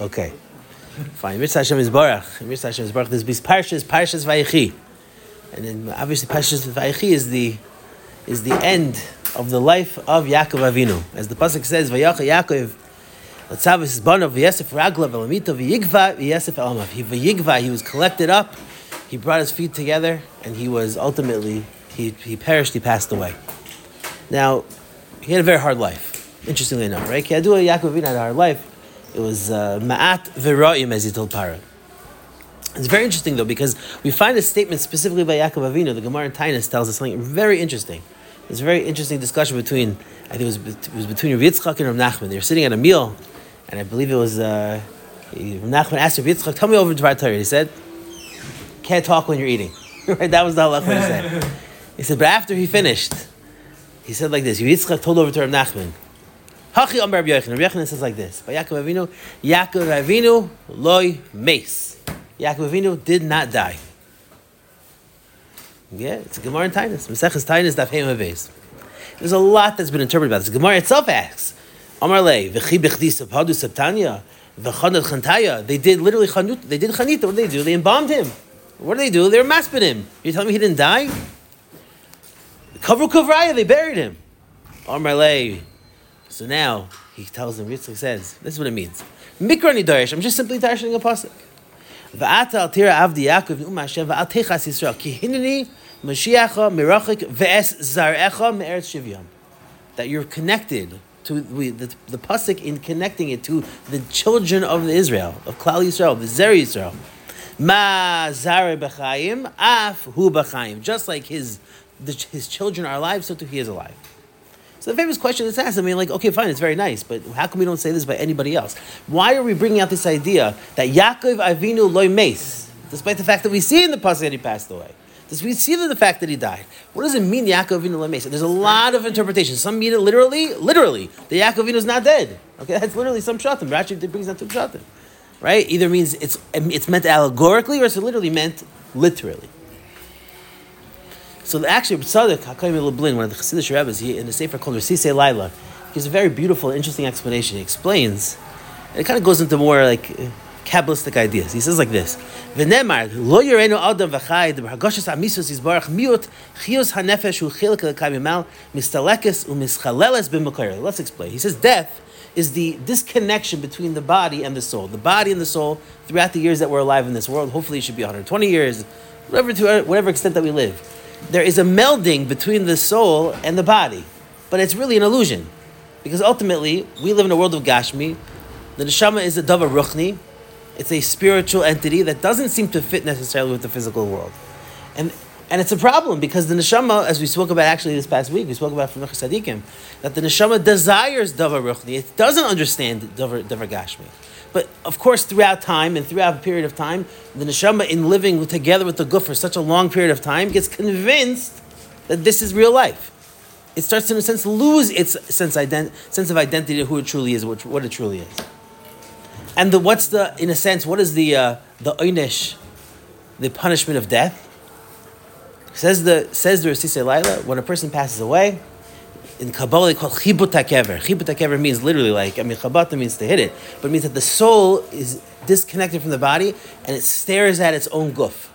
Okay. Fine. Mitzvah Hashem is Barach. Mitzvah Hashem is Barach. There's these parshas, parshas Vayechi. And then obviously parshas Vayechi is the is the end of the life of Yaakov Avinu. As the Pasuk says, Vayacha Yaakov Latzav is born of V'yesef Ragla V'lamita V'yigva V'yesef Elmav. He V'yigva, he was collected up, he brought his feet together, and he was ultimately, he, he perished, he passed away. Now, he had a very hard life. Interestingly enough, right? Kiadua Yaakov Avinu had a hard life. It was uh, Ma'at V'ra'im, as he told Parah. It's very interesting though because we find a statement specifically by Yaakov Avinu. The Gemara in Tainus tells us something very interesting. It's a very interesting discussion between I think it was, it was between Rav Yitzchak and Rav Nachman. They were sitting at a meal, and I believe it was uh, Rav Nachman asked Rav Yitzchak, "Tell me over Dvar Torah." He said, "Can't talk when you're eating." right? That was the halach he said. He said, but after he finished, he said like this. Yitzchak told over to Rav Nachman. Hachi Amar Rabbi Yochanan. Rabbi Yochanan says like this: By Yaakov Avinu, Yaakov Avinu loy mace. Yaakov Avinu did not die. Yeah, it's a Gemara in Tainus. Maseches Tainus Daf Heim Aves. There's a lot that's been interpreted about this. Gemara itself asks, Amar Le, V'chi b'chdis Hadu Septanya, V'chanat Chantaya. They did literally chanut. They did chanita. What did they do? They embalmed him. What did they do? They were masping him. You're telling me he didn't die? Kavru Kavraya, they buried him. Amar Le. So now he tells them. Yitzchak says, "This is what it means." Mikra nidarish. I'm just simply darshing a pasuk. V'ata al tira avdi Yaakov v'al techas Yisrael ki hineni Mashiacha mirachik ve'es zarecha me'eretz shivyan. That you're connected to we, the, the pasuk in connecting it to the children of Israel of Klal Yisrael, the Zer Yisrael. Ma zare b'chaim af hu b'chaim. Just like his the, his children are alive, so too he is alive. So the famous question that's asked, I mean, like, okay, fine, it's very nice, but how come we don't say this by anybody else? Why are we bringing out this idea that Yaakov Avinu loy mace, despite the fact that we see in the pasuk that he passed away? Does we see the fact that he died? What does it mean, Yaakov Avinu loy mace? There's a lot of interpretations. Some mean it literally, literally, the Yaakov Avinu is not dead. Okay, that's literally some shatim. Rashi brings that to shatim, right? Either means it's it's meant allegorically or it's literally meant literally. So actually, Tzadok Hakayim Lublin, one of the Chassidish rabbis, he, in the Sefer called Rasise Laila, gives a very beautiful, interesting explanation. He explains, and it kind of goes into more like Kabbalistic ideas. He says like this: V'nemar lo yorenu adam v'chai b'hargoshes amisus yizbarach miut chios hanefesh hu chilik lekamimal mistalekes umischaleles b'mukayr. Let's explain. He says death is the disconnection between the body and the soul. The body and the soul throughout the years that we're alive in this world. Hopefully, it should be 120 years, whatever to whatever extent that we live there is a melding between the soul and the body. But it's really an illusion. Because ultimately, we live in a world of Gashmi. The neshama is a dava ruchni. It's a spiritual entity that doesn't seem to fit necessarily with the physical world. And and it's a problem because the neshama, as we spoke about actually this past week, we spoke about from the Sadikim, that the neshama desires dava ruchni. It doesn't understand dava, dava Gashmi. But of course, throughout time and throughout a period of time, the neshama, in living together with the guf for such a long period of time, gets convinced that this is real life. It starts, to, in a sense, lose its sense, ident- sense of identity of who it truly is, what, what it truly is. And the, what's the, in a sense, what is the uh, the oynish, the punishment of death? Says the says the Rasise Laila, when a person passes away, in Kabbalah they call chibut hakever. Chibut hakever means literally like I mean chabata means to hit it, but it means that the soul is disconnected from the body and it stares at its own guf.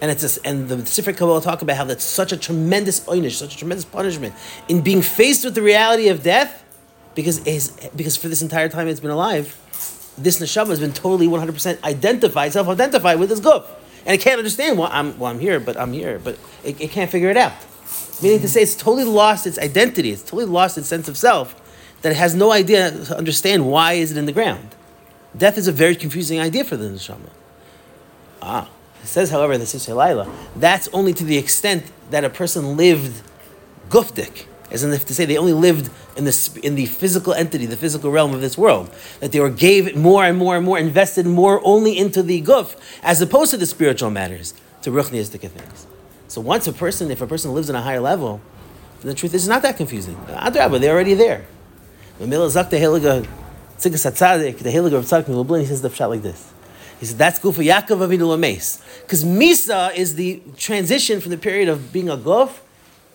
And it's a, and the Sefer Kabbalah talk about how that's such a tremendous oynish, such a tremendous punishment in being faced with the reality of death, because his, because for this entire time it's been alive, this neshama has been totally one hundred percent identified, self-identified with this guf, and it can't understand why I'm well I'm here, but I'm here, but it, it can't figure it out. Meaning to say it's totally lost its identity, it's totally lost its sense of self, that it has no idea to understand why is it in the ground. Death is a very confusing idea for the neshama. Ah. It says, however, the Sisay Laila, that's only to the extent that a person lived gufdik, as if to say they only lived in the, in the physical entity, the physical realm of this world. That they were gave more and more and more, invested more only into the guf, as opposed to the spiritual matters, to ruchniistic things. So once a person, if a person lives in a higher level, then the truth is not that confusing. Adrabah, they're already there. The Heliga of Tzadik Lublin, he says the shot like this. He said that's Gufa Yaakov Avinu Lames. Because Misa is the transition from the period of being a Guf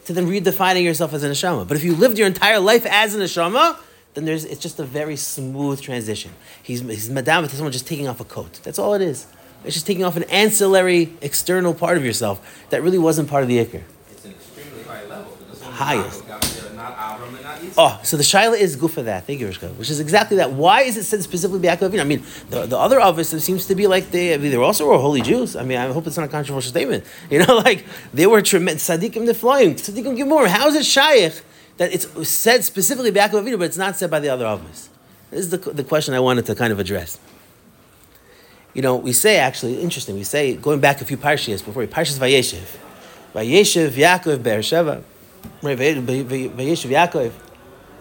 to then redefining yourself as an neshama. But if you lived your entire life as an neshama, then there's it's just a very smooth transition. He's he's madam with someone just taking off a coat. That's all it is. It's just taking off an ancillary external part of yourself that really wasn't part of the ikr. It's an extremely high level. Highest. Yaakov got there, Not Avram and not Yitzchak. Oh, so the shaila is good for that. Thank you, Rishka. Which is exactly that. Why is it said specifically Yaakov Avinu? I mean, the, the other Avos seems to be like they I mean, they were also were holy Jews. I mean, I hope it's not a controversial statement. You know, like they were tremendous tzaddikim neflayim, tzaddikim gimur. How is it shaykh that it's said specifically by Yaakov Avinu, but it's not said by the other Avos? This is the, the question I wanted to kind of address. You know, we say actually interesting. We say going back a few parshias before Parshas Vayeshev, Vayeshev Yaakov Beersheva, right? Vay- Vay- Vay- Vayeshev Yaakov.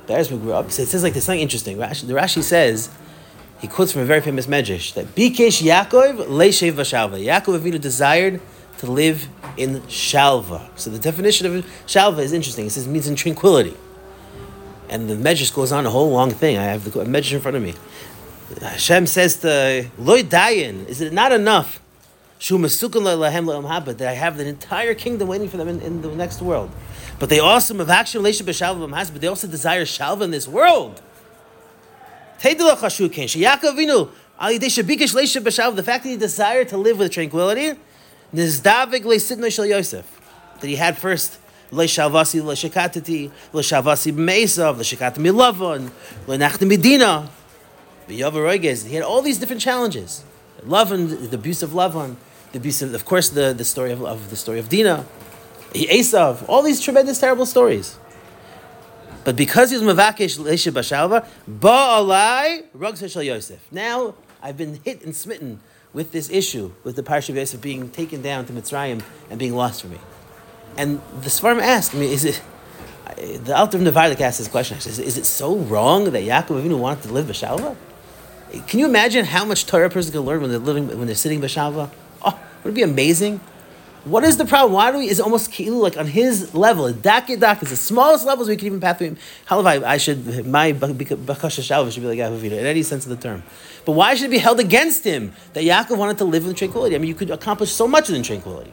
Be'eretz we grew up. So it says like this something interesting. Rashi, the Rashi says, he quotes from a very famous medrash that Bikesh Yaakov leishev v'shalva. Yaakov Avinu desired to live in shalva. So the definition of shalva is interesting. It says it means in tranquility. And the medrash goes on a whole long thing. I have the medrash in front of me. Hashem says to Loy Dayan, is it not enough? That I have the entire kingdom waiting for them in, in the next world. But they also Mavakshim Leisha B'Shalva B'Mhas, but they also desire Shalva in this world. The fact that he desired to live with tranquility, that he had first Leishavasi Leishakatati, Leishavasi B'Mesav, Leishakatati Milavon, Lenachne Medina, he had all these different challenges. Lavan, the abuse of Lavan, the abuse of, of course, the, the story of, of the story of Dinah, Esav, all these tremendous, terrible stories. But because he was Mavakesh Leisha Bashalva, Ba'alai Rug Shel Yosef. Now I've been hit and smitten with this issue, with the Parsha of Yosef being taken down to Mitzrayim and being lost for me. And the Svarim asked me, is it, the Alter of Nevardik asked this question, actually, is, is it so wrong that Yaakov Avinu wanted to live Bashalva? Can you imagine how much Torah a person can learn when they're living, when they're sitting Bashalva? Oh, would it be amazing? What is the problem? Why do we, is almost kilu, like on his level, dak dak is the smallest levels we can even path. How I, should, my bakasha shalva should be like Avinu, in any sense of the term. But why should it be held against him that Yaakov wanted to live in tranquility? I mean, you could accomplish so much in tranquility.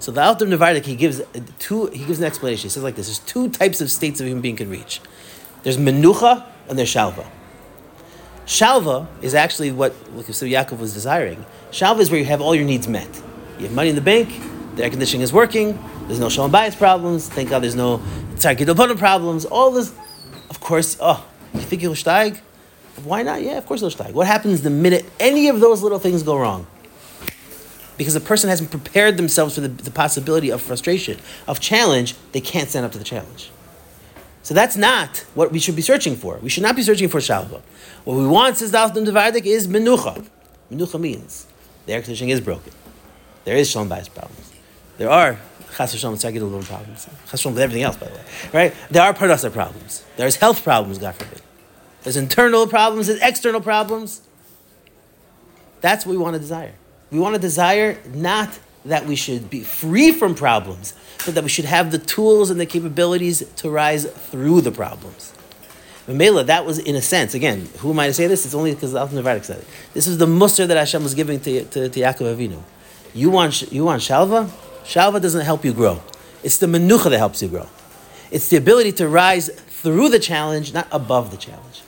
So the Alter Nevardik, he gives two, he gives an explanation. He says like this, there's two types of states a human being can reach. There's menucha and there's shalva. Shalva is actually what so Yaakov was desiring. Shalva is where you have all your needs met. You have money in the bank, the air conditioning is working, there's no shalom bias problems, thank God there's no tzar gidol problems, all this. Of course, oh, you think you'll steig? Why not? Yeah, of course you'll steig. What happens the minute any of those little things go wrong? Because a person hasn't prepared themselves for the, the possibility of frustration, of challenge, they can't stand up to the challenge. So that's not what we should be searching for. We should not be searching for shalva. What we want, says the Alton Nevardik, is menucha. Menucha means the air conditioning is broken. There is shalom bias problems. There are chas v'shalom tzagid problems. Chas with everything else, by the way. Right? There are parnasa problems. There's health problems, God forbid. There's internal problems. There's external problems. That's what we want to desire. We want to desire not that we should be free from problems, but that we should have the tools and the capabilities to rise through the problems. Mela, that was in a sense, again, who am I to say this? It's only because the Alton said it. This is the muster that Hashem was giving to, to, to Yaakov Avinu. You want, you want shalva? Shalva doesn't help you grow. It's the menucha that helps you grow. It's the ability to rise through the challenge, not above the challenge.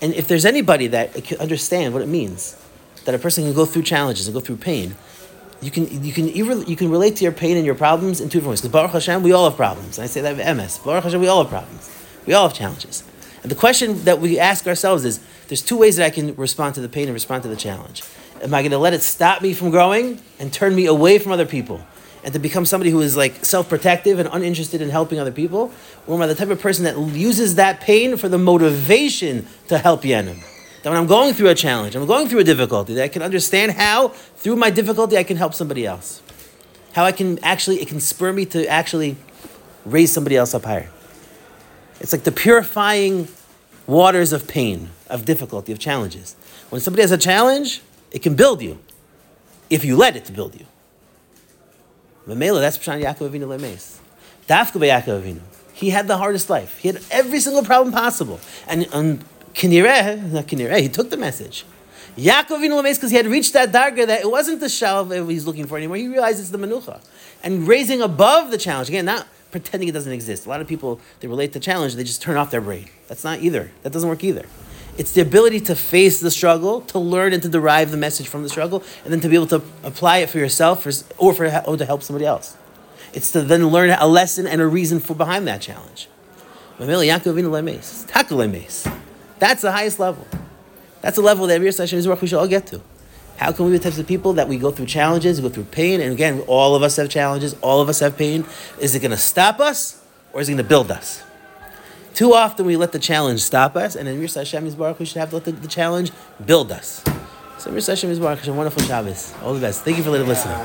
And if there's anybody that can understand what it means, that a person can go through challenges and go through pain, you can you can you can relate to your pain and your problems in two different ways. Because Baruch Hashem, we all have problems. I say that with MS. Baruch Hashem, we all have problems. We all have challenges. And the question that we ask ourselves is: There's two ways that I can respond to the pain and respond to the challenge. Am I going to let it stop me from growing and turn me away from other people, and to become somebody who is like self-protective and uninterested in helping other people, or am I the type of person that uses that pain for the motivation to help Yenim? That when I'm going through a challenge, I'm going through a difficulty, that I can understand how, through my difficulty, I can help somebody else. How I can actually, it can spur me to actually raise somebody else up higher. It's like the purifying waters of pain, of difficulty, of challenges. When somebody has a challenge, it can build you, if you let it to build you. Mamela, that's Pshan Yaakov Avinu Lemes. Dafka Yaakov Avinu. He had the hardest life. He had every single problem possible. And um, Kinireh, not Kinireh, he took the message. Yaakov Avinu because he had reached that darga that it wasn't the shalv he's looking for anymore. He realized it's the menucha. And raising above the challenge, again, not pretending it doesn't exist. A lot of people they relate to challenge, they just turn off their brain. That's not either. That doesn't work either. It's the ability to face the struggle, to learn and to derive the message from the struggle, and then to be able to apply it for yourself or, or for or to help somebody else. It's to then learn a lesson and a reason for behind that challenge. That's the highest level. That's the level that Hashem is we should all get to. How can we be the types of people that we go through challenges, go through pain, and again, all of us have challenges, all of us have pain. Is it going to stop us or is it going to build us? Too often we let the challenge stop us, and in Mir Hashem Baruch we should have to let the, the challenge build us. So Mir Hashem is Baruch, a wonderful Shabbos. All the best. Thank you for listening.